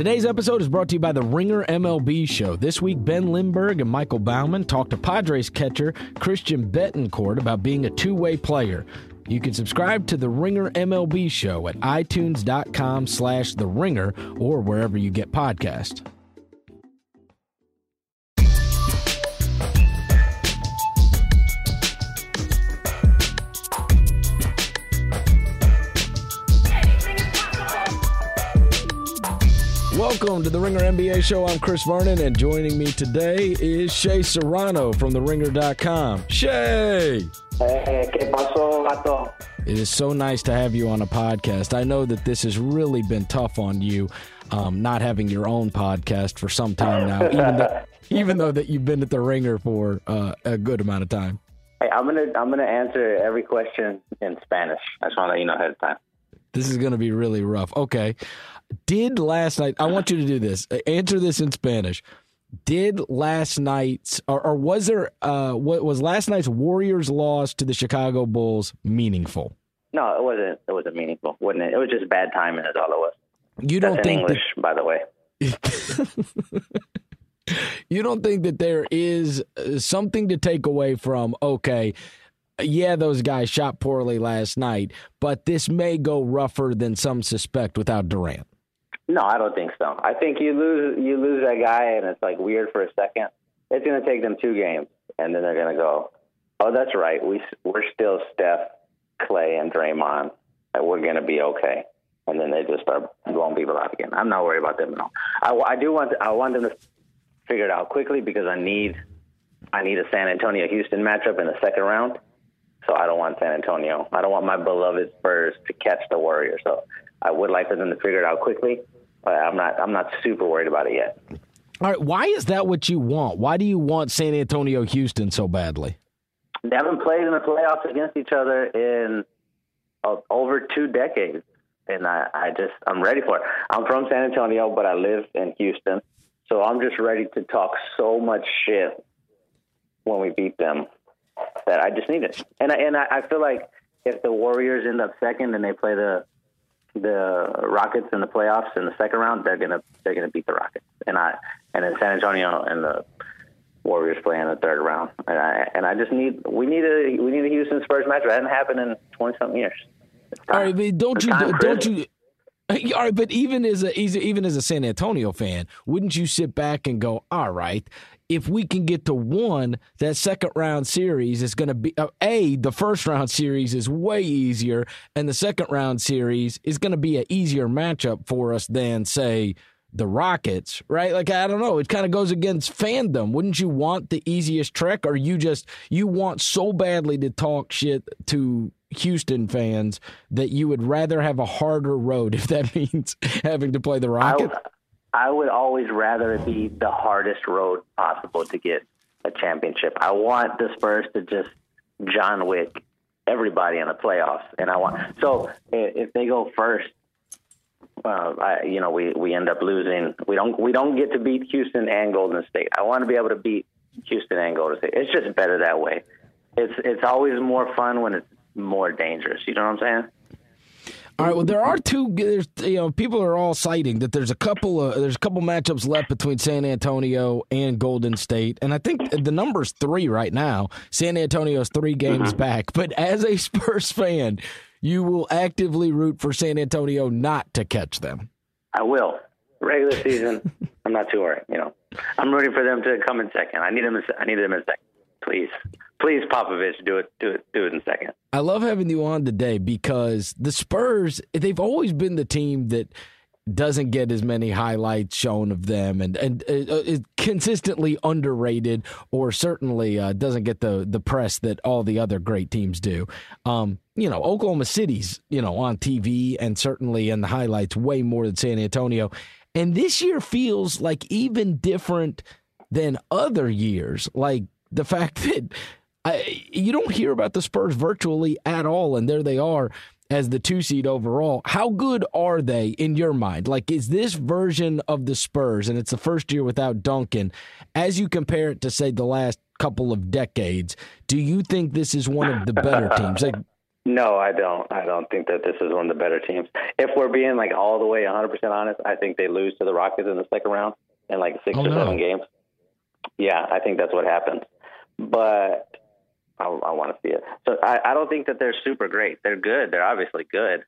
Today's episode is brought to you by the Ringer MLB Show. This week, Ben Lindbergh and Michael Baumann talked to Padres catcher Christian Bethancourt about being a two way player. You can subscribe to the Ringer MLB Show at itunes.com slash the ringer or wherever you get podcasts. Welcome to the Ringer NBA show. I'm Chris Vernon, and joining me today is Shea Serrano from TheRinger.com. Shea! Hey, ¿qué pasó, gato? It is so nice to have you on a podcast. I know that this has really been tough on you, um, not having your own podcast for some time now, even though, even though that you've been at the Ringer for uh, a good amount of time. Hey, I'm gonna I'm gonna answer every question in Spanish. I just want to let you know ahead of time. This is going to be really rough. Okay. Did last night, I want you to do this. Answer this in Spanish. Did last night's, or, or was there, uh, what was last night's Warriors loss to the Chicago Bulls meaningful? No, it wasn't. It wasn't meaningful, wasn't it? It was just bad timing. Is all it was. You don't That's in think English, by the way. you don't think that there is uh, something to take away from, okay, yeah, those guys shot poorly last night, but this may go rougher than some suspect without Durant. No, I don't think so. I think you lose you lose that guy, and it's like weird for a second. It's going to take them two games, and then they're going to go, "Oh, that's right. We we're still Steph, Klay, and Draymond, and we're going to be okay." And then they just start blowing people out again. I'm not worried about them at all. I, I do want I want them to figure it out quickly because I need I need a San Antonio Houston matchup in the second round. So I don't want San Antonio. I don't want my beloved Spurs to catch the Warriors. So I would like for them to figure it out quickly. But I'm not. I'm not super worried about it yet. All right, why is that what you want? Why do you want San Antonio Houston so badly? They haven't played in the playoffs against each other in uh, over two decades, and I, I just I'm ready for it. I'm from San Antonio, but I live in Houston, so I'm just ready to talk so much shit when we beat them that I just need it. And I, and I, I feel like if the Warriors end up second and they play the the Rockets in the playoffs in the second round, they're gonna they're gonna beat the Rockets. And I and then San Antonio and the Warriors play in the third round. And I and I just need we need a we need a Houston Spurs match. That hasn't happened in twenty something years. All right, but don't you time, don't you all right, but even as a even as a San Antonio fan, wouldn't you sit back and go, "All right, if we can get to one, that second round series is going to be uh, a the first round series is way easier, and the second round series is going to be an easier matchup for us than say the Rockets, right? Like I don't know, it kind of goes against fandom. Wouldn't you want the easiest trek, or you just you want so badly to talk shit to Houston fans that you would rather have a harder road if that means having to play the Rockets? I would always rather it be the hardest road possible to get a championship. I want the Spurs to just John Wick everybody in the playoffs, and I want so if they go first, uh, I, you know, we we end up losing. We don't we don't get to beat Houston and Golden State. I want to be able to beat Houston and Golden State. It's just better that way. It's it's always more fun when it's more dangerous. You know what I'm saying? All right. Well, there are two. There's you know people are all citing that there's a couple of there's a couple matchups left between San Antonio and Golden State, and I think the number's three right now. San Antonio's three games uh-huh. back, but as a Spurs fan, you will actively root for San Antonio not to catch them. I will. Regular season, I'm not too worried. You know, I'm rooting for them to come in second. I need them. In, I need them in second. Please, please, Popovich, do it. Do it. Do it in second. I love having you on today because the Spurs, they've always been the team that doesn't get as many highlights shown of them and and uh, is consistently underrated or certainly uh, doesn't get the the press that all the other great teams do. Um, you know, Oklahoma City's, you know, on TV and certainly in the highlights way more than San Antonio. And this year feels like even different than other years. Like the fact that I, you don't hear about the Spurs virtually at all, and there they are as the two seed overall. How good are they in your mind? Like, is this version of the Spurs, and it's the first year without Duncan, as you compare it to, say, the last couple of decades, do you think this is one of the better teams? Like, No, I don't. I don't think that this is one of the better teams. If we're being like all the way 100% honest, I think they lose to the Rockets in the second round in like six Oh, or no. seven games. Yeah, I think that's what happens. But I, I want to see it. So I, I don't think that they're super great. They're good. They're obviously good.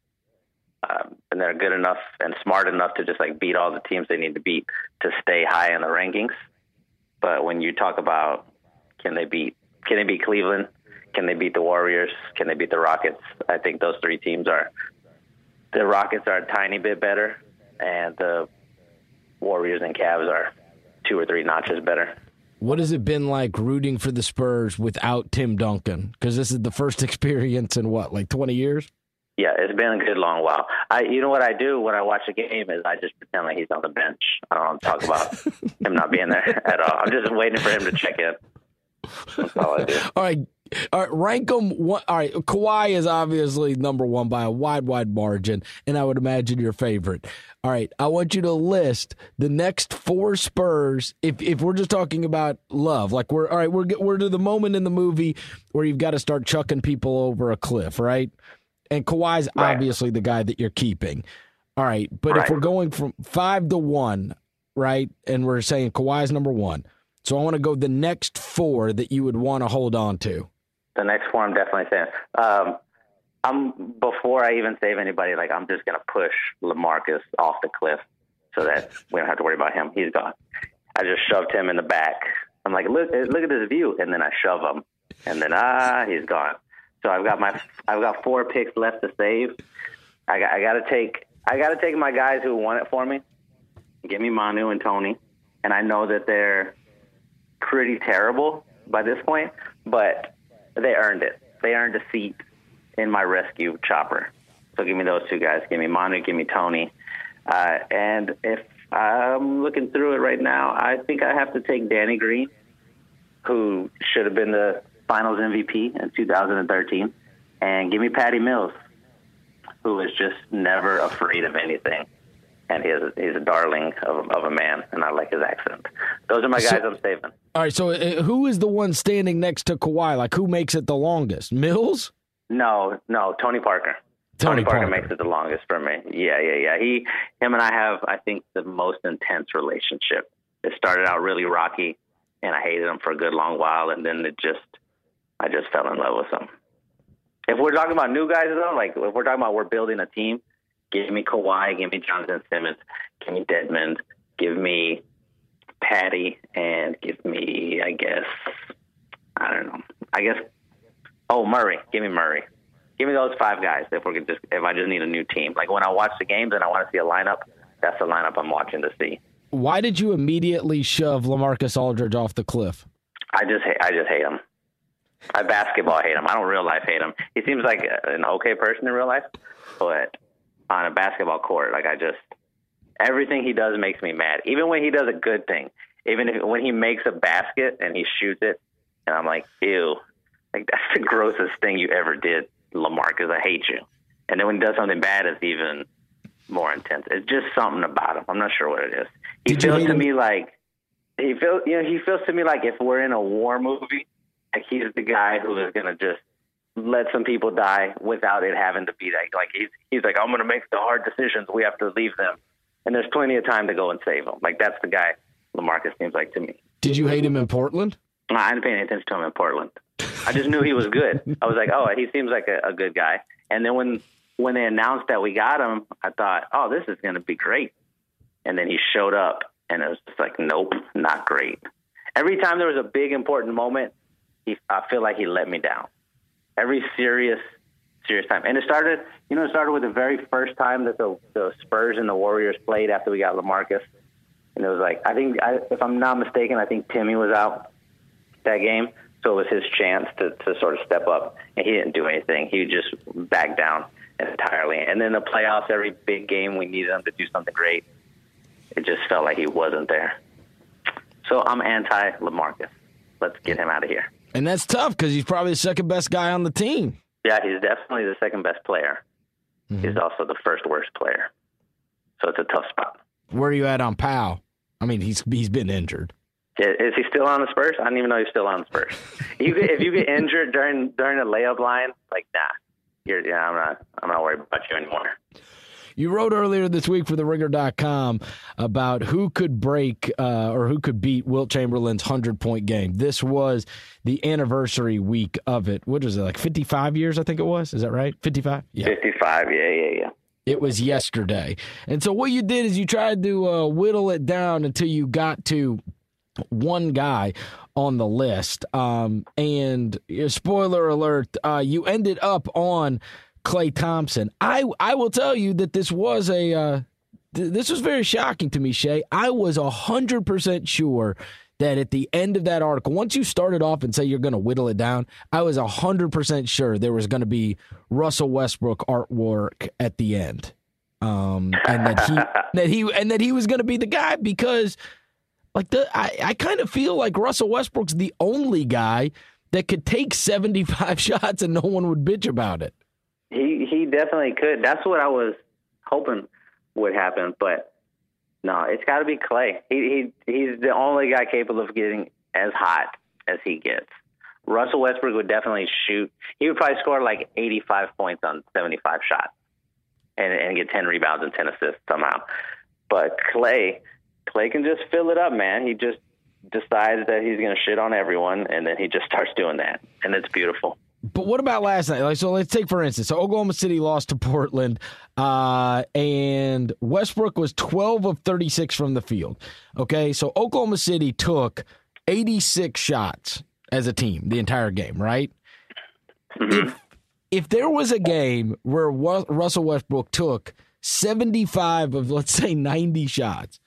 Um, and they're good enough and smart enough to just like beat all the teams they need to beat to stay high in the rankings. But when you talk about can they beat can they beat Cleveland? Can they beat the Warriors? Can they beat the Rockets? I think those three teams are the Rockets are a tiny bit better and the Warriors and Cavs are two or three notches better. What has it been like rooting for the Spurs without Tim Duncan? Because this is the first experience in what, like 20 years? Yeah, it's been a good long while. I, you know what I do when I watch a game is I just pretend like he's on the bench. I don't talk about him not being there at all. I'm just waiting for him to check in. That's all I do. All right. All right, rank them. One, all right, Kawhi is obviously number one by a wide, wide margin, and I would imagine your favorite. All right, I want you to list the next four Spurs. If if we're just talking about love, like we're all right, we're we're to the moment in the movie where you've got to start chucking people over a cliff, right? And Kawhi's Right. obviously the guy that you're keeping. All right, but if we're going from five to one, right, and we're saying Kawhi's number one, so I want to go the next four that you would want to hold on to. The next four, I'm definitely saying. Um, I'm before I even save anybody. Like I'm just gonna push Lamarcus off the cliff so that we don't have to worry about him. He's gone. I just shoved him in the back. I'm like, look, look at this view, and then I shove him, and then ah, he's gone. So I've got my, I've got four picks left to save. I got, I got to take, I got to take my guys who won it for me. Give me Manu and Tony, and I know that they're pretty terrible by this point, but they earned it. They earned a seat in my rescue chopper. So give me those two guys. Give me Manu. Give me Tony. Uh, and if I'm looking through it right now, I think I have to take Danny Green, who should have been the Finals MVP in 2013, and give me Patty Mills, who is just never afraid of anything. And he's a, he's a darling of, of a man, and I like his accent. Those are my guys So- I'm saving. All right, so uh, who is the one standing next to Kawhi? Like, who makes it the longest? Mills? No, no, Tony Parker. Tony Parker, Parker. makes it the longest for me. Yeah, yeah, yeah. He, him, and I have, I think, the most intense relationship. It started out really rocky, and I hated him for a good long while, and then it just, I just fell in love with him. If we're talking about new guys, though, like if we're talking about we're building a team, give me Kawhi, give me Jonathan Simmons, give me Dedmon, give me Patty, and give me, I guess, I don't know, I guess, oh Murray, give me Murray. Give me those five guys if we could just if I just need a new team. Like when I watch the games and I want to see a lineup, that's the lineup I'm watching to see. Why did you immediately shove Lamarcus Aldridge off the cliff? I just hate I just hate him. I basketball hate him. I don't real life hate him. He seems like an okay person in real life, but on a basketball court, like I just everything he does makes me mad. Even when he does a good thing, even if when he makes a basket and he shoots it, and I'm like, ew, like that's the grossest thing you ever did, Lamarcus. I hate you. And then when he does something bad, it's even more intense. It's just something about him. I'm not sure what it is. He Did feels to him- me like he feels you know he feels to me like if we're in a war movie, like he's the guy who is gonna just let some people die without it having to be like like he's he's like I'm gonna make the hard decisions. We have to leave them, and there's plenty of time to go and save them. Like that's the guy Lamarcus seems like to me. Did you hate him in Portland? I didn't pay any attention to him in Portland. I just knew he was good. I was like, oh, he seems like a, a good guy. And then when when they announced that we got him, I thought, oh, this is going to be great. And then he showed up, and it was just like, nope, not great. Every time there was a big important moment, he, I feel like he let me down. Every serious, serious time, and it started. You know, it started with the very first time that the the Spurs and the Warriors played after we got Lamarcus, and it was like I think, I, if I'm not mistaken, I think Timmy was out that game. So it was his chance to, to sort of step up, and he didn't do anything. He just backed down entirely. And then the playoffs, every big game, we needed him to do something great. It just felt like he wasn't there. So I'm anti Lamarcus. Let's get him out of here. And that's tough because he's probably the second best guy on the team. Yeah, he's definitely the second best player. Mm-hmm. He's also the first worst player. So it's a tough spot. Where are you at on Powell? I mean, he's he's been injured. Is, he still on the Spurs? I didn't even know he's still on the Spurs. you get, if you get injured during during a layup line, like nah, you're, yeah, I'm not, I'm not worried about you anymore. You wrote earlier this week for the ringer.com about who could break uh, or who could beat Wilt Chamberlain's 100 point game. This was the anniversary week of it. What was it, like 55 years, I think it was? Is that right? 55? Yeah. 55, yeah, yeah, yeah. It was yesterday. And so what you did is you tried to uh, whittle it down until you got to one guy on the list. Um, and spoiler alert, uh, you ended up on Klay Thompson. I I will tell you that this was a uh, th- this was very shocking to me, Shea. I was hundred percent sure that at the end of that article, once you started off and say you're going to whittle it down, I was hundred percent sure there was going to be Russell Westbrook artwork at the end, um, and that he that he and that he was going to be the guy because, like the I I kind of feel like Russell Westbrook's the only guy that could take seventy five shots and no one would bitch about it. Definitely could. That's what I was hoping would happen, but no, it's got to be Klay. He he he's the only guy capable of getting as hot as he gets. Russell Westbrook would definitely shoot. He would probably score like 85 points on 75 shots, and and get 10 rebounds and 10 assists somehow. But Klay, Klay can just fill it up, man. He just decides that he's going to shit on everyone, and then he just starts doing that, and it's beautiful. But what about last night? Like, so let's take for instance, so Oklahoma City lost to Portland, uh, and Westbrook was 12 of 36 from the field. Okay, so Oklahoma City took 86 shots as a team the entire game, right? Mm-hmm. If if there was a game where Russell Westbrook took 75 of let's say 90 shots,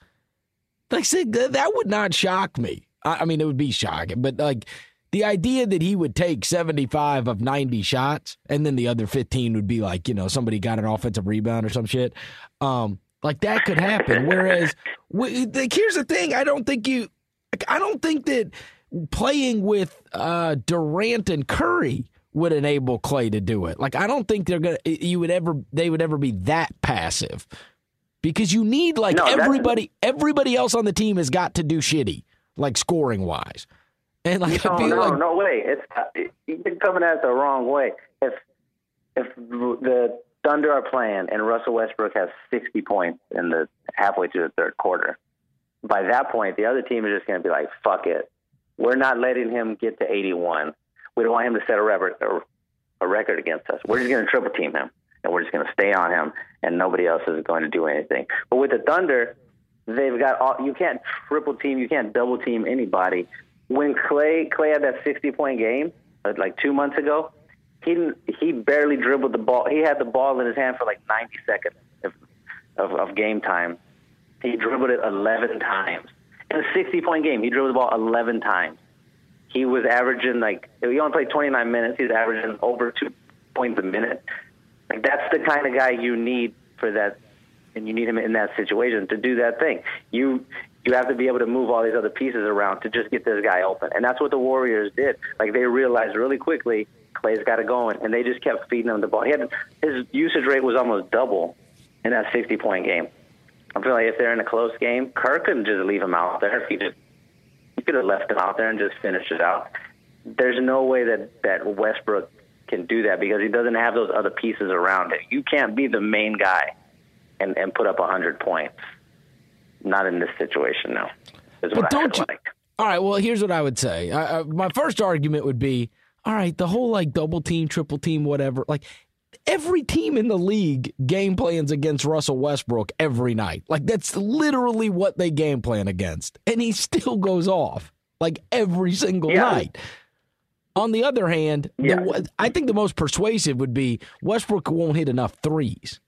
like I said, that would not shock me. I mean, it would be shocking, but like the idea that he would take 75 of 90 shots and then the other 15 would be like, you know, somebody got an offensive rebound or some shit. Um, like that could happen. Whereas, like, here's the thing: I don't think you, I don't think that playing with uh, Durant and Curry would enable Klay to do it. Like, I don't think they're gonna, you would ever, they would ever be that passive because you need like no, everybody, everybody else on the team has got to do shitty, like scoring wise. And like, no, no, like no way. It's uh, you're coming at it the wrong way. If if the Thunder are playing and Russell Westbrook has 60 points in the halfway through the third quarter, by that point the other team is just going to be like, "Fuck it, we're not letting him get to 81. We don't want him to set a record a record against us. We're just going to triple team him, and we're just going to stay on him, and nobody else is going to do anything." But with the Thunder, they've got all. You can't triple team, you can't double team anybody when Klay Klay had that 60 point game uh, like two months ago, he he barely dribbled the ball. He had the ball in his hand for like 90 seconds of, of, of game time. He dribbled it 11 times in a 60 point game. He dribbled the ball 11 times. He was averaging like he only played 29 minutes. He was averaging over two points a minute. Like that's the kind of guy you need for that, and you need him in that situation to do that thing. You you have to be able to move all these other pieces around to just get this guy open. And that's what the Warriors did. Like they realized really quickly Klay's got it going, and they just kept feeding him the ball. He had his usage rate was almost double in that 60 point game. I feel like if they're in a close game, Kerr couldn't just leave him out there. If he just he could have left him out there and just finished it out. There's no way that that Westbrook can do that because he doesn't have those other pieces around him. You can't be the main guy and and put up 100 points not in this situation now. but don't you? Like. All right. Well, here's what I would say. I, I, my first argument would be, all right, the whole like double team, triple team, whatever. Like every team in the league game plans against Russell Westbrook every night. Like that's literally what they game plan against, and he still goes off like every single yeah. night. On the other hand, yeah. the, I think the most persuasive would be Westbrook won't hit enough threes.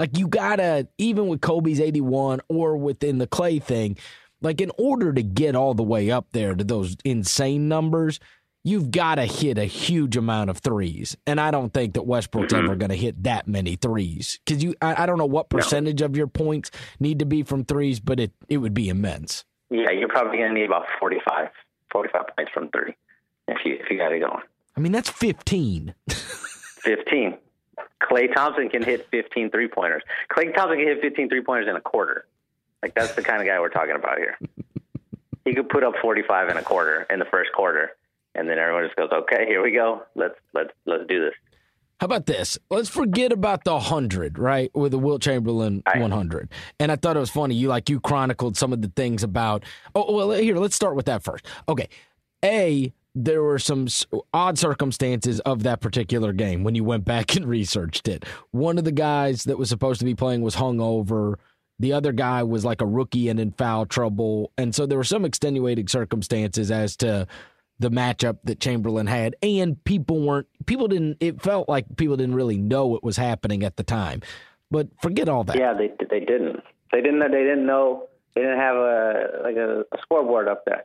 Like you gotta, even with Kobe's 81 or within the Klay thing, like in order to get all the way up there to those insane numbers, you've got to hit a huge amount of threes. And I don't think that Westbrook's mm-hmm. ever to hit that many threes because you, I, I, don't know what percentage no. of your points need to be from threes, but it, it would be immense. Yeah, you're probably to need about 45, 45 points from three if you, if you got it going. I mean, that's 15. 15. Klay Thompson can hit 15 three pointers. Klay Thompson can hit 15 three pointers in a quarter. Like that's the kind of guy we're talking about here. he could put up 45 in a quarter in the first quarter, and then everyone just goes, "Okay, here we go. Let's let's let's do this." How about this? Let's forget about the 100, right? With the Wilt Chamberlain right. 100. And I thought it was funny. You like you chronicled some of the things about Oh, well, here, let's start with that first. Okay. A there were some odd circumstances of that particular game when you went back and researched it. One of the guys that was supposed to be playing was hungover. The other guy was like a rookie and in foul trouble. And so there were some extenuating circumstances as to the matchup that Chamberlain had, and people weren't people didn't. It felt like people didn't really know what was happening at the time. But forget all that. Yeah, they they didn't. They didn't. They didn't know. They didn't have a like a, a scoreboard up there.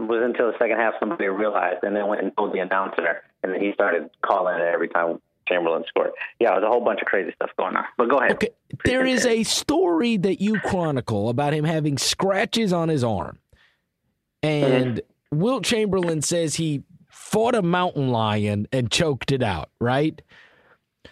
It was until the second half somebody realized, and then went and told the announcer, and then he started calling it every time Chamberlain scored. Yeah, there's a whole bunch of crazy stuff going on. But go ahead. Okay. There is a story that you chronicle about him having scratches on his arm, and. Mm-hmm Wilt Chamberlain says he fought a mountain lion and choked it out, right?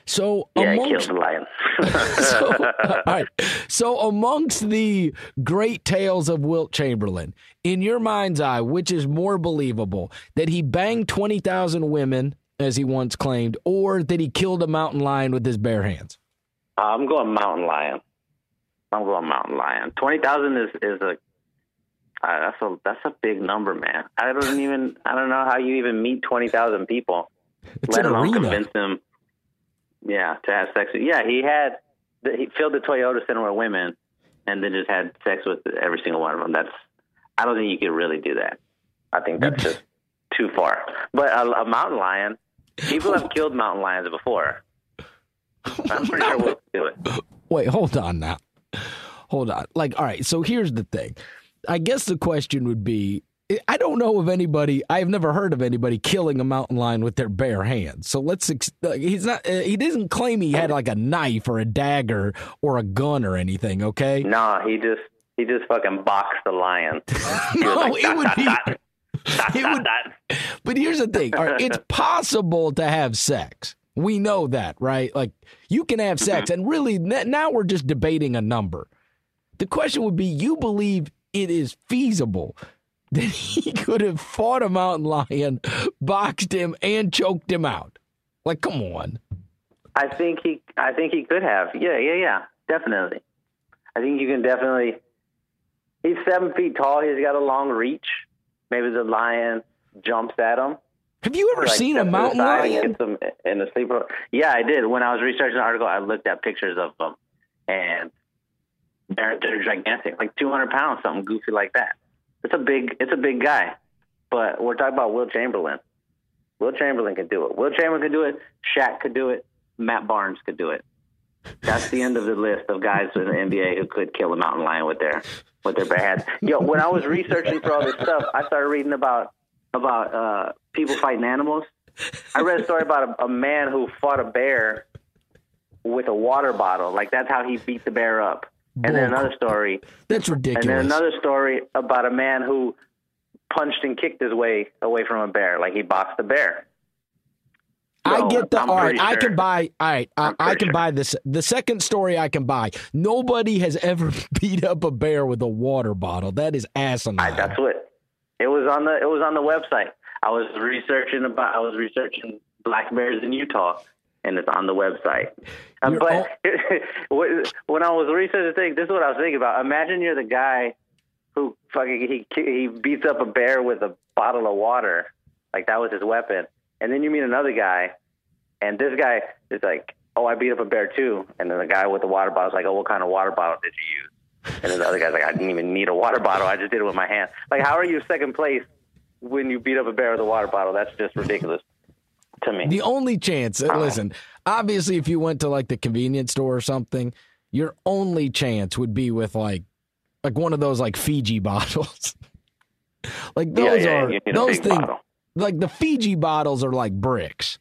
So yeah, amongst, killed the lion. so, all right. So amongst the great tales of Wilt Chamberlain, in your mind's eye, which is more believable, that he banged twenty thousand women, as he once claimed, or that he killed a mountain lion with his bare hands? I'm going mountain lion. I'm going mountain lion. Twenty thousand is is a uh, that's a that's a big number, man. I don't even I don't know how you even meet twenty thousand people, it's let alone arena. convince them. Yeah, to have sex. Yeah, he had he filled the Toyota Center with women, and then just had sex with every single one of them. That's I don't think you could really do that. I think that's just too far. But a, a mountain lion, people have killed mountain lions before. I'm pretty sure we'll do it. Wait, hold on now. Hold on. Like, all right. So here's the thing I guess the question would be I don't know of anybody. I've never heard of anybody killing a mountain lion with their bare hands. So let's. He's not. Uh, he doesn't claim he had like a knife or a dagger or a gun or anything. Okay. No, he just he just fucking boxed the lion. no, like, it would be. It would, but here's the thing. Right, it's possible to have sex. We know that, right? Like you can have sex, mm-hmm. and really now we're just debating a number. The question would be: You believe it is feasible that he could have fought a mountain lion, boxed him, and choked him out. Like, come on. I think he. I think he could have. Yeah, yeah, yeah. Definitely. I think you can definitely. He's seven feet tall. He's got a long reach. Maybe the lion jumps at him. Have you ever like seen a mountain lion? in the sleeper. Yeah, I did. When I was researching the article, I looked at pictures of them, and they're they're gigantic, like 200 pounds, something goofy like that. It's a big it's a big guy, but we're talking about Wilt Chamberlain. Wilt Chamberlain can do it. Wilt Chamberlain can do it. Shaq could do it. Matt Barnes could do it. That's the end of the list of guys in the NBA who could kill a mountain lion with their with their bare hands. Yo, when I was researching for all this stuff, I started reading about about uh, people fighting animals. I read a story about a, a man who fought a bear with a water bottle. Like that's how he beat the bear up. And then another story. That's ridiculous. And then another story about a man who punched and kicked his way away from a bear, like he boxed a bear. So, I get the I'm all right. Sure. I can buy. All right, I, I can sure. buy this. The second story I can buy. Nobody has ever beat up a bear with a water bottle. That is asinine. I, that's what it was on the. It was on the website. I was researching about. I was researching black bears in Utah, and it's on the website. Um, but all- when I was researching the thing, this is what I was thinking about. Imagine you're the guy who fucking he he beats up a bear with a bottle of water, like that was his weapon, and then you meet another guy, and this guy is like, "Oh, I beat up a bear too," and then the guy with the water bottle is like, "Oh, what kind of water bottle did you use?" And then the other guy's like, "I didn't even need a water bottle. I just did it with my hand." Like, how are you second place when you beat up a bear with a water bottle? That's just ridiculous to me. The only chance, uh, listen, obviously, if you went to like the convenience store or something, your only chance would be with like like one of those like Fiji bottles. like those yeah, yeah, are those things. Like the Fiji bottles are like bricks.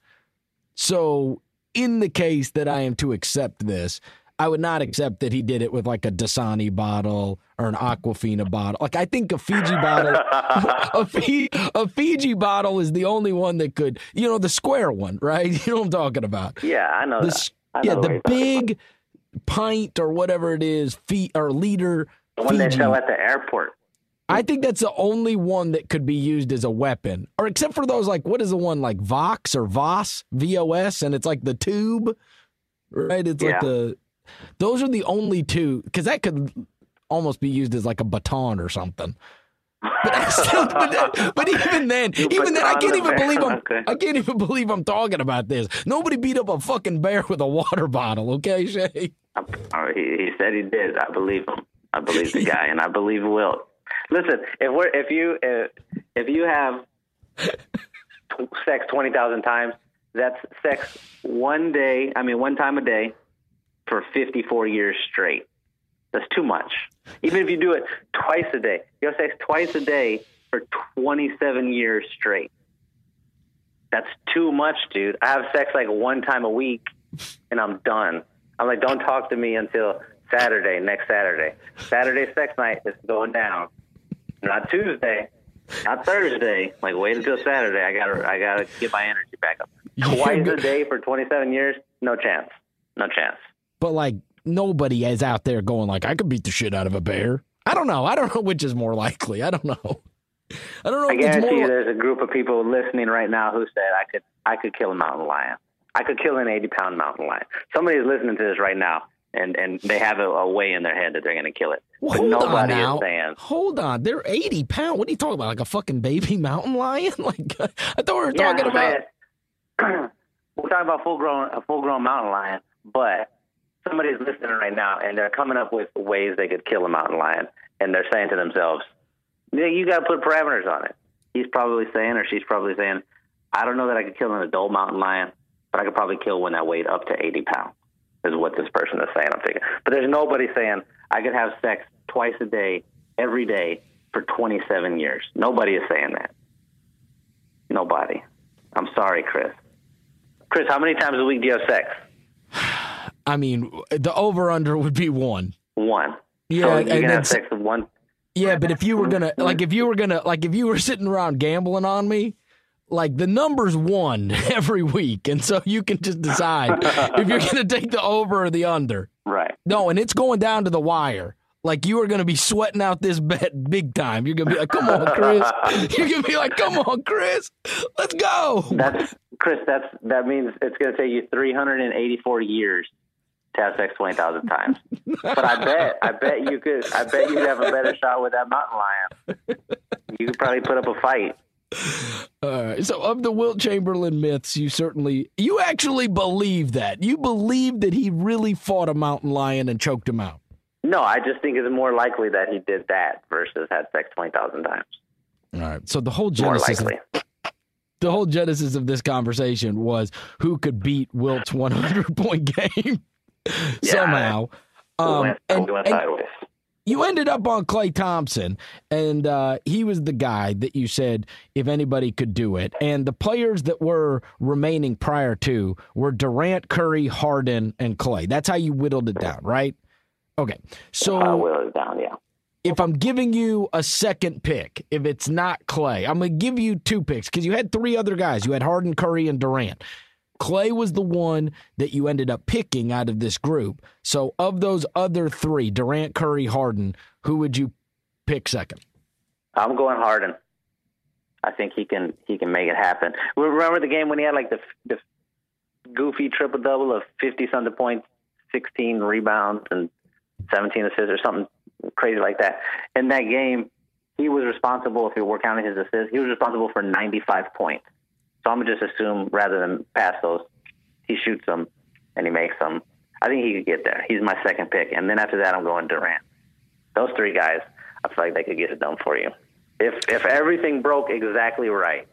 So in the case that I am to accept this, I would not accept that he did it with like a Dasani bottle or an Aquafina bottle. Like I think a Fiji bottle, a, Fiji, a Fiji bottle is the only one that could, you know, the square one, right? You know what I'm talking about? Yeah, I know. The, I know yeah, the big pint or whatever it is, feet or liter. The one Fiji. they sell at the airport. I think that's the only one that could be used as a weapon, or except for those like what is the one like Vox or Voss V O S, and it's like the tube, right? It's Yeah. like the. Those are the only two because that could almost be used as like a baton or something. But, still, but, but even then, You even then, I can't even believe I'm. Okay. I can't even believe I'm talking about this. Nobody beat up a fucking bear with a water bottle, okay, Shea? He, he said he did. I believe him. I believe the guy, and I believe Wilt. Listen, if we're if you if, if you have sex twenty thousand times, that's sex one day. I mean, one time a day for fifty four years straight. That's too much. Even if you do it twice a day, you have sex twice a day for twenty seven years straight. That's too much, dude. I have sex like one time a week, and I'm done. I'm like, don't talk to me until Saturday, next Saturday. Saturday sex night is going down. Not Tuesday, not Thursday. Like, wait until Saturday. I gotta, I gotta get my energy back up. Twice a day for 27 years, no chance, no chance. But like nobody is out there going like I could beat the shit out of a bear. I don't know. I don't know which is more likely. I don't know. I don't know I guarantee more. you, there's a group of people listening right now who said I could, I could kill a mountain lion. I could kill an 80 pound mountain lion. Somebody is listening to this right now, and and they have a, a way in their head that they're going to kill it. Well, but hold on nobody now. is saying. Hold on. They're 80 pounds. What are you talking about? Like a fucking baby mountain lion? Like I thought we were Yeah, talking about. we're talking about full grown a full grown mountain lion, but somebody's listening right now and they're coming up with ways they could kill a mountain lion, and they're saying to themselves, "Yeah, you got to put parameters on it." He's probably saying, or she's probably saying, "I don't know that I could kill an adult mountain lion, but I could probably kill one that weighed up to 80 pounds." Is what this person is saying. I'm thinking, but there's nobody saying I could have sex twice a day, every day for 27 years. Nobody is saying that. Nobody. I'm sorry, Chris. Chris, how many times a week do you have sex? I mean, the over under would be one. One. Yeah, so you and can then have sex with one. Yeah, but if you were gonna like, if you were gonna like, if you were sitting around gambling on me, like the number's one every week, and so you can just decide if you're gonna take the over or the under. Right. No, and it's going down to the wire. Like you are going to be sweating out this bet big time. You're going to be like, "Come on, Chris." You're going to be like, "Come on, Chris, let's go." That's Chris. That's that means it's going to take you 384 years to have sex 20,000 times. But I bet, I bet you could. I bet you'd have a better shot with that mountain lion. You could probably put up a fight. All right. So, of the Wilt Chamberlain myths, you certainly, you actually believe that. You believe that he really fought a mountain lion and choked him out. No, I just think it's more likely that he did that versus had sex 20,000 times. All right. So the whole More genesis, of, the whole genesis of this conversation was who could beat Wilt's 100 point game somehow. we Um, went, and, went and you ended up on Klay Thompson, and uh, he was the guy that you said if anybody could do it. And the players that were remaining prior to were Durant, Curry, Harden, and Klay. That's how you whittled it down, right? Okay. So I will it down, yeah. if I'm giving you a second pick, if it's not Klay, I'm going to give you two picks because you had three other guys. You had Harden, Curry, and Durant. Klay was the one that you ended up picking out of this group. So, of those other three, Durant, Curry, Harden, who would you pick second? I'm going Harden. I think he can he can make it happen. Remember the game when he had like the the goofy triple double of 50 something points, 16 rebounds, and 17 assists or something crazy like that. In that game, he was responsible. If you were counting his assists, he was responsible for 95 points. So I'm gonna just assume rather than pass those, he shoots them and he makes them. I think he could get there. He's my second pick, and then after that, I'm going Durant. Those three guys, I feel like they could get it done for you. If if everything broke exactly right,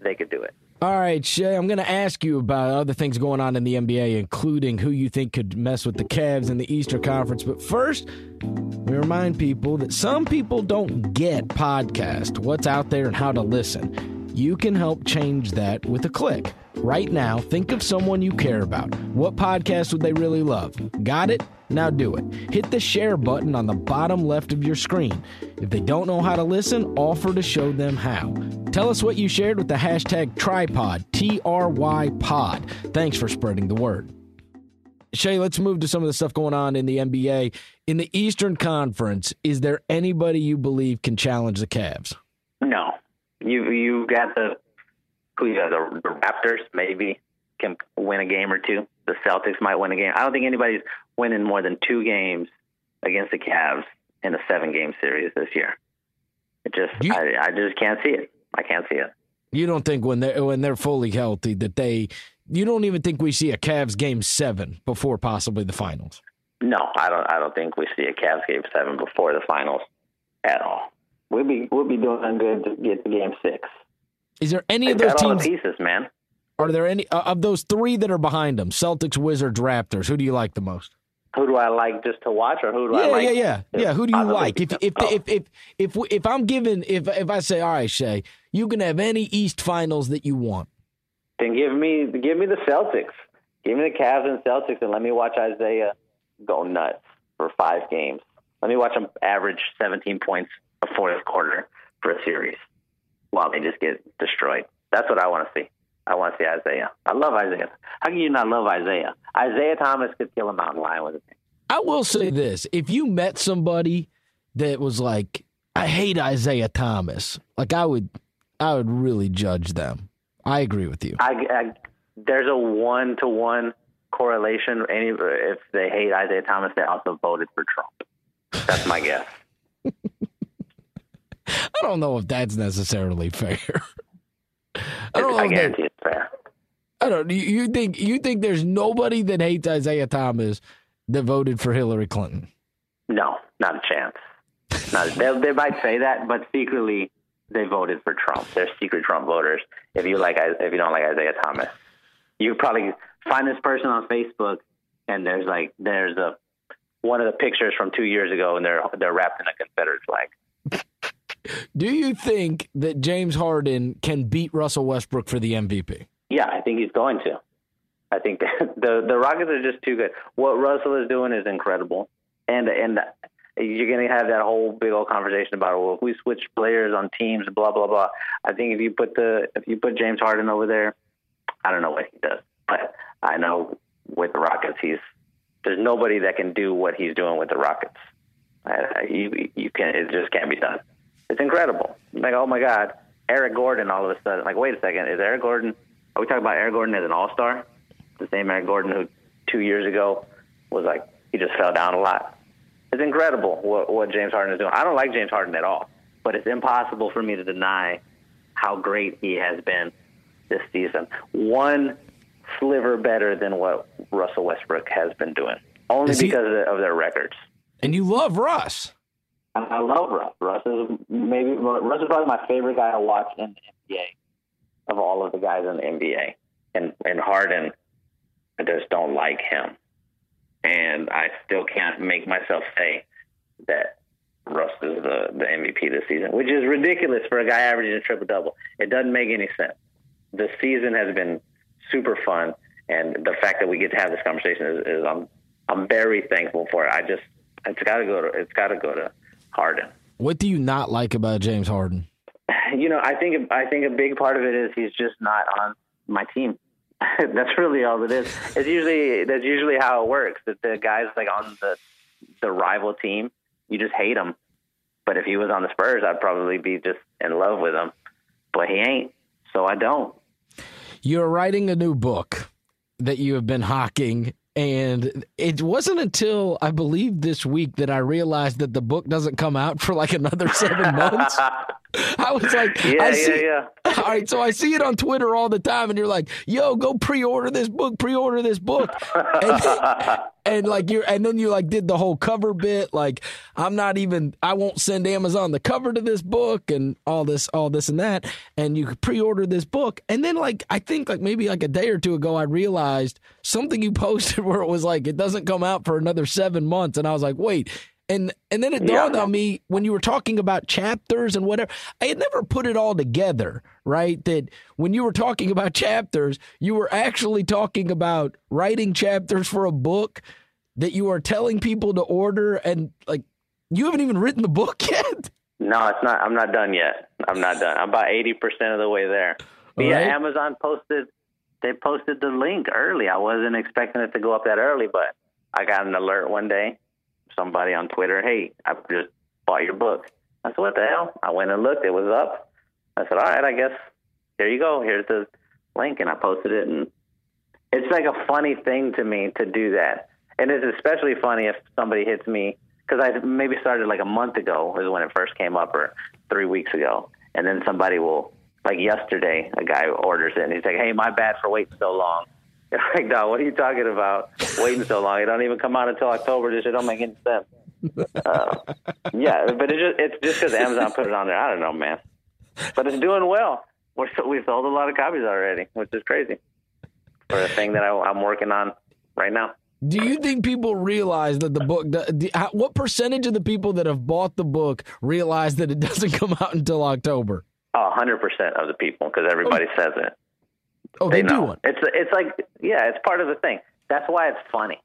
they could do it. All right, Shea, I'm going to ask you about other things going on in the NBA, including who you think could mess with the Cavs in the Eastern Conference. But first, we remind people that some people don't get podcast, what's out there, and how to listen. You can help change that with a click. Right now, think of someone you care about. What podcast would they really love? Got it? Now do it. Hit the share button on the bottom left of your screen. If they don't know how to listen, offer to show them how. Tell us what you shared with the hashtag trypod, T R Y pod. Thanks for spreading the word. Shea, let's move to some of the stuff going on in the NBA. in the Eastern Conference, is there anybody you believe can challenge the Cavs? No, you you got the who you got the, the Raptors maybe can win a game or two. The Celtics might win a game. I don't think anybody's winning more than two games against the Cavs in a seven game series this year. It just you, I, I just can't see it. I can't see it. You don't think when they when they're fully healthy that they you don't even think we see a Cavs game seven before possibly the finals? No, I don't. I don't think we see a Cavs game seven before the finals at all. We'll be we'll be doing good to get to game six. Is there any they of those teams? pieces, man. Are there any uh, of those three that are behind them? Celtics, Wizards, Raptors. Who do you like the most? Who do I like just to watch, or who do yeah, I like? Yeah, yeah, yeah, yeah. Who do you like? If if, if if if if if I'm given if if I say, all right, Shea, you can have any East Finals that you want. Then give me give me the Celtics. Give me the Cavs and Celtics, and let me watch Isaiah go nuts for five games. Let me watch him average 17 points a fourth quarter for a series while they just get destroyed. That's what I want to see. I want to see Isaiah. I love Isaiah. How can you not love Isaiah? Isaiah Thomas could kill a mountain lion with a thing. I will say this: if you met somebody that was like, "I hate Isaiah Thomas," like I would, I would really judge them. I agree with you. I, I there's a one to one correlation. Any if they hate Isaiah Thomas, they also voted for Trump. That's my guess. I don't know if that's necessarily fair. I don't know. I guarantee it's fair. I don't. You, you think you think there's nobody that hates Isaiah Thomas that voted for Hillary Clinton? No, not a chance. Not, they, they might say that, but secretly they voted for Trump. They're secret Trump voters. If you like, if you don't like Isaiah Thomas, you probably find this person on Facebook, and there's like there's a one of the pictures from two years ago, and they're they're wrapped in a Confederate flag. Do you think that James Harden can beat Russell Westbrook for the MVP? Yeah, I think he's going to. I think the the Rockets are just too good. What Russell is doing is incredible, and and you're going to have that whole big old conversation about well, if we switch players on teams, blah blah blah. I think if you put the if you put James Harden over there, I don't know what he does, but I know with the Rockets, he's there's nobody that can do what he's doing with the Rockets. Uh, you you can it just can't be done. It's incredible. Like oh my God, Eric Gordon all of a sudden. Like wait a second, is Eric Gordon? Are we talking about Eric Gordon as an All Star? The same Eric Gordon who two years ago was like he just fell down a lot. It's incredible what what James Harden is doing. I don't like James Harden at all, but it's impossible for me to deny how great he has been this season. One sliver better than what Russell Westbrook has been doing, only he, because of, their records. And you love Russ. I, I love Russ. Russ is maybe Russ is probably my favorite guy to watch in the NBA of all of the guys in the NBA. And and Harden, I just don't like him, and I still can't make myself say that Russ is the, the MVP this season, which is ridiculous for a guy averaging a triple double. It doesn't make any sense. The season has been super fun, and the fact that we get to have this conversation is, is I'm I'm very thankful for it. I just it's got to go to it's got to go to Harden. What do you not like about James Harden? You know, I think I think a big part of it is he's just not on my team. that's really all it is. It's usually that's usually how it works. That the guys like on the the rival team, you just hate him. But if he was on the Spurs, I'd probably be just in love with him. But he ain't, so I don't. You're writing a new book that you have been hawking and it wasn't until I believe this week that I realized that the book doesn't come out for like another seven months. I was like, yeah, I see, yeah, yeah. All right, so I see it on Twitter all the time, and you're like, "Yo, go pre-order this book, pre-order this book," and, and like you're, and then you like did the whole cover bit, like I'm not even, I won't send Amazon the cover to this book, and all this, all this, and that, and you could pre-order this book, and then like I think like maybe like a day or two ago, I realized something you posted where it was like it doesn't come out for another seven months, and I was like, wait, and and then it dawned yeah. on me when you were talking about chapters and whatever. I had never put it all together, right? That when you were talking about chapters, you were actually talking about writing chapters for a book that you are telling people to order and like you haven't even written the book yet. No, it's not I'm not done yet. I'm not done. I'm about 80% of the way there. But yeah, Amazon posted they posted the link early. I wasn't expecting it to go up that early, but I got an alert one day somebody on Twitter, "Hey, I just bought your book." I said, "What the hell?" I went and looked; it was up. I said, "All right, I guess here you go. Here's the link," and I posted it. And it's like a funny thing to me to do that, and it's especially funny if somebody hits me because I maybe started like a month ago was when it first came up, or three weeks ago, and then somebody will like yesterday, a guy orders it and he's like, "Hey, my bad for waiting so long." Like, no, what are you talking about? Waiting so long? It don't even come out until October. This shit don't make any sense. Uh, yeah, but it's just it's just because Amazon put it on there. I don't know, man. But it's doing well. We're we've sold a lot of copies already, which is crazy for a thing that I, I'm working on right now. Do you think people realize that the book? The, the, what percentage of the people that have bought the book realize that it doesn't come out until October? A hundred percent of the people, because everybody oh. says it. Oh, they, they know. It's it's like yeah, it's part of the thing. That's why it's funny.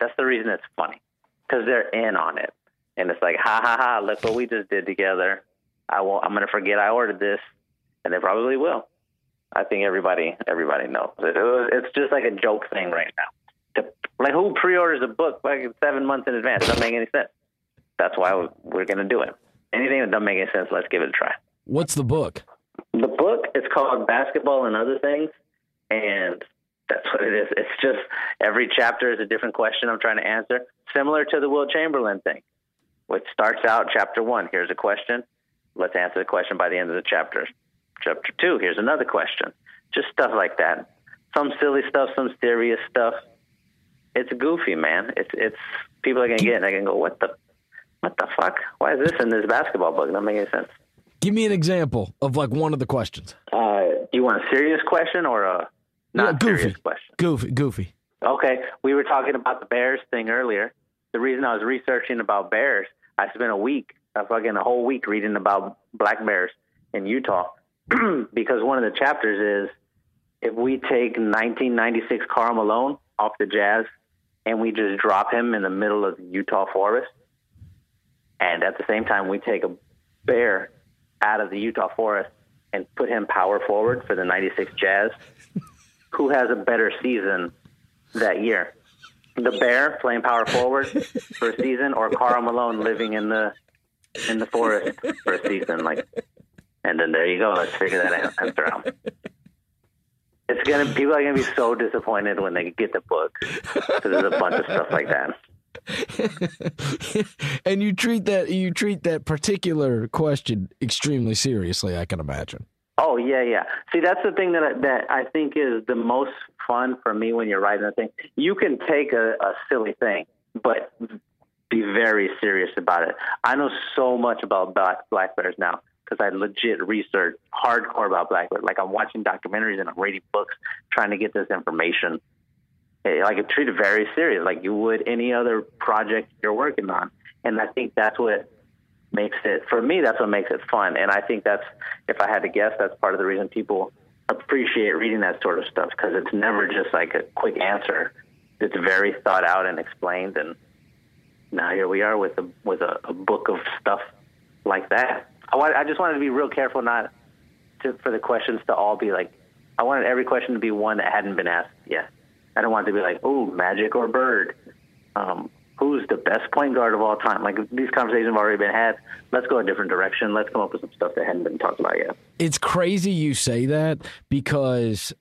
That's the reason it's funny because they're in on it, and it's like ha ha ha. Look what we just did together. I will. I'm gonna forget I ordered this, and they probably will. I think everybody everybody knows. It, it's just like a joke thing right now. Like who pre-orders a book like seven months in advance? Doesn't make any sense. That's why we're gonna do it. Anything that doesn't make any sense, let's give it a try. What's the book? The book is called Basketball and Other Things, and that's what it is. It's just every chapter is a different question I'm trying to answer, similar to the Wilt Chamberlain thing, which starts out chapter one. Here's a question. Let's answer the question by the end of the chapter. Chapter two. Here's another question. Just stuff like that. Some silly stuff, some serious stuff. It's goofy, man. It's it's people are gonna get it and they can go, what the what the fuck? Why is this in this basketball book? It doesn't make any sense. Give me an example of like one of the questions. Uh, do you want a serious question or a not yeah, goofy. serious question? Goofy, goofy. Okay, we were talking about the Bears thing earlier. The reason I was researching about bears, I spent a week, a fucking a whole week reading about black bears in Utah because one of the chapters is if we take 1996 Karl Malone off the Jazz and we just drop him in the middle of the Utah forest, and at the same time we take a bear out of the Utah forest and put him power forward for the 96 Jazz, who has a better season that year? The Bear playing power forward for a season or Karl Malone living in the in the forest for a season like and then there you go. Let's figure that answer out. It's gonna people are gonna be so disappointed when they get the book. because there's a bunch of stuff like that. and you treat that you treat that particular question extremely seriously. I can imagine. Oh yeah, yeah. See, that's the thing that I, that I think is the most fun for me when you're writing a thing. You can take a, a silly thing, but be very serious about it. I know so much about black, black now because I legit research hardcore about black bears. Like I'm watching documentaries and I'm reading books, trying to get this information eh, like treat it very serious, like you would any other project you're working on. And I think that's what makes it for me. That's what makes it fun. And I think that's if I had to guess, that's part of the reason people appreciate reading that sort of stuff because it's never just like a quick answer. It's very thought out and explained. And now here we are with a with a, a book of stuff like that. I want, I just wanted to be real careful not to for the questions to all be like. I wanted every question to be one that hadn't been asked yet. I don't want it to be like, oh, Magic or Bird. Um, who's the best point guard of all time? Like these conversations have already been had. Let's go a different direction. Let's come up with some stuff that hadn't been talked about yet. It's crazy you say that because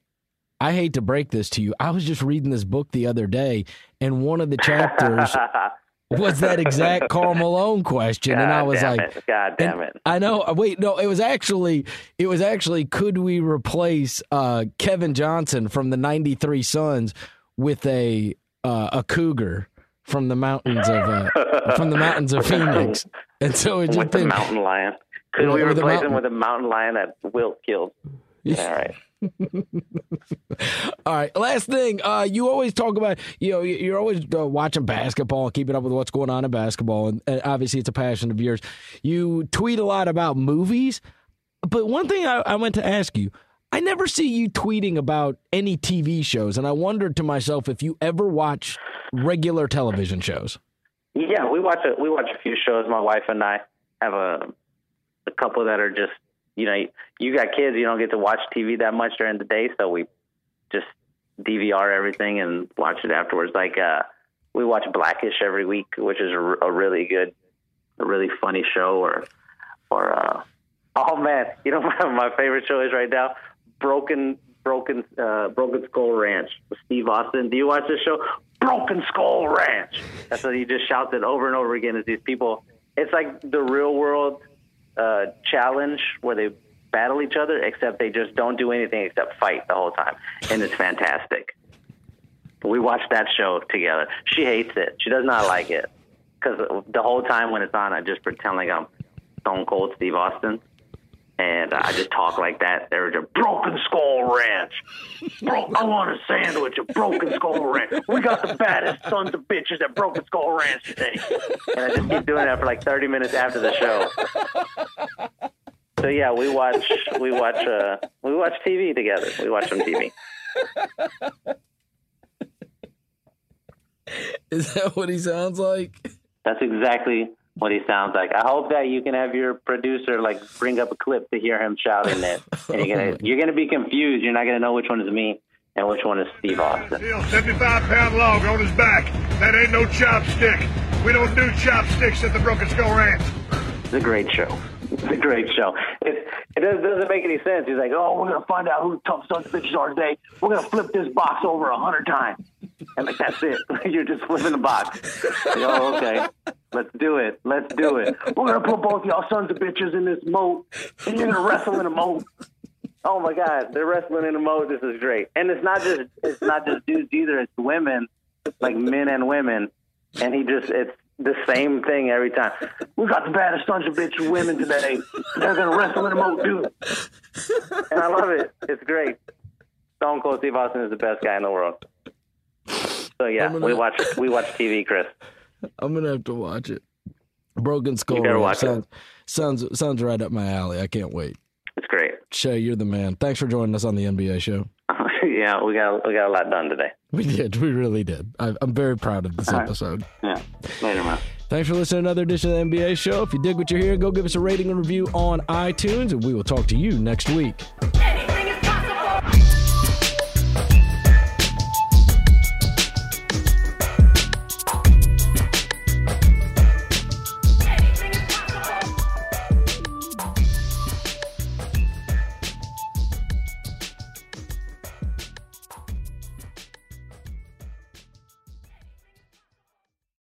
I hate to break this to you. I was just reading this book the other day, and one of the chapters was that exact Karl Malone question, God and I was like, it. "God damn it!" I know. Wait, no, it was actually, it was actually, could we replace uh, Kevin Johnson from the '93 Suns with a uh, a cougar from the mountains of uh, from the mountains of Phoenix? And so it just with the mountain lion. Could we replace him with a mountain lion that Wilt killed? All right. All right. Last thing, uh, you always talk about, you know, you're always uh, watching basketball, keeping up with what's going on in basketball, and, and, obviously it's a passion of yours. You tweet a lot about movies, but one thing I, I went to ask you, I never see you tweeting about any TV shows, and I wondered to myself if you ever watch regular television shows. Yeah, we watch a we watch a few shows. My wife and I have a a couple that are just you know, you got kids, you don't get to watch TV that much during the day, so we just DVR everything and watch it afterwards. Like uh, we watch Blackish every week, which is a, a really good, a really funny show. Or, or uh, oh man, you know my, my favorite show is right now Broken Broken uh, Broken Skull Ranch with Steve Austin. Do you watch this show? Broken Skull Ranch. That's what he just shouts it over and over again. As these people, it's like the real world uh, challenge where they battle each other, except they just don't do anything except fight the whole time, and it's fantastic. We watched that show together. She hates it. She does not like it because the whole time when it's on, I just pretend like I'm Stone Cold Steve Austin and I just talk like that. There's a Broken Skull Ranch. Bro, I want a sandwich at Broken Skull Ranch. We got the baddest sons of bitches at Broken Skull Ranch today. And I just keep doing that for like 30 minutes after the show. So yeah, we watch we watch uh, we watch TV together. We watch some TV. Is that what he sounds like? That's exactly what he sounds like. I hope that you can have your producer like bring up a clip to hear him shouting it, and you're gonna you're gonna be confused. You're not gonna know which one is me and which one is Steve Austin. 75 pound log on his back. That ain't no chopstick. We don't do chopsticks at the Broken Skull Ranch. It's a great show. It's a great show. It it doesn't make any sense. He's like, oh, we're gonna find out who tough sons of bitches are today. We're gonna flip this box over a hundred times, and like that's it. You're just flipping the box. Like, oh, okay. Let's do it. Let's do it. We're gonna put both y'all sons of bitches in this moat, and you're gonna wrestle in a moat. Oh my God, they're wrestling in a moat. This is great, and it's not just it's not just dudes either. It's women, like men and women, and he just it's the same thing every time. We got the baddest sons of bitch women today. They're gonna wrestle in a moat, dude. And I love it. It's great. Stone Cold Steve Austin is the best guy in the world. So yeah, gonna- we watch we watch TV, Chris. I'm gonna have to watch it. Broken Skull. You better watch it. sounds, sounds sounds right up my alley. I can't wait. It's great. Shea, you're the man. Thanks for joining us on the NBA show. yeah, we got we got a lot done today. We did. We really did. I, I'm very proud of this All right. episode. Yeah. Later, man. Thanks for listening to another edition of the NBA show. If you dig what you're hearing, go give us a rating and review on iTunes, and we will talk to you next week.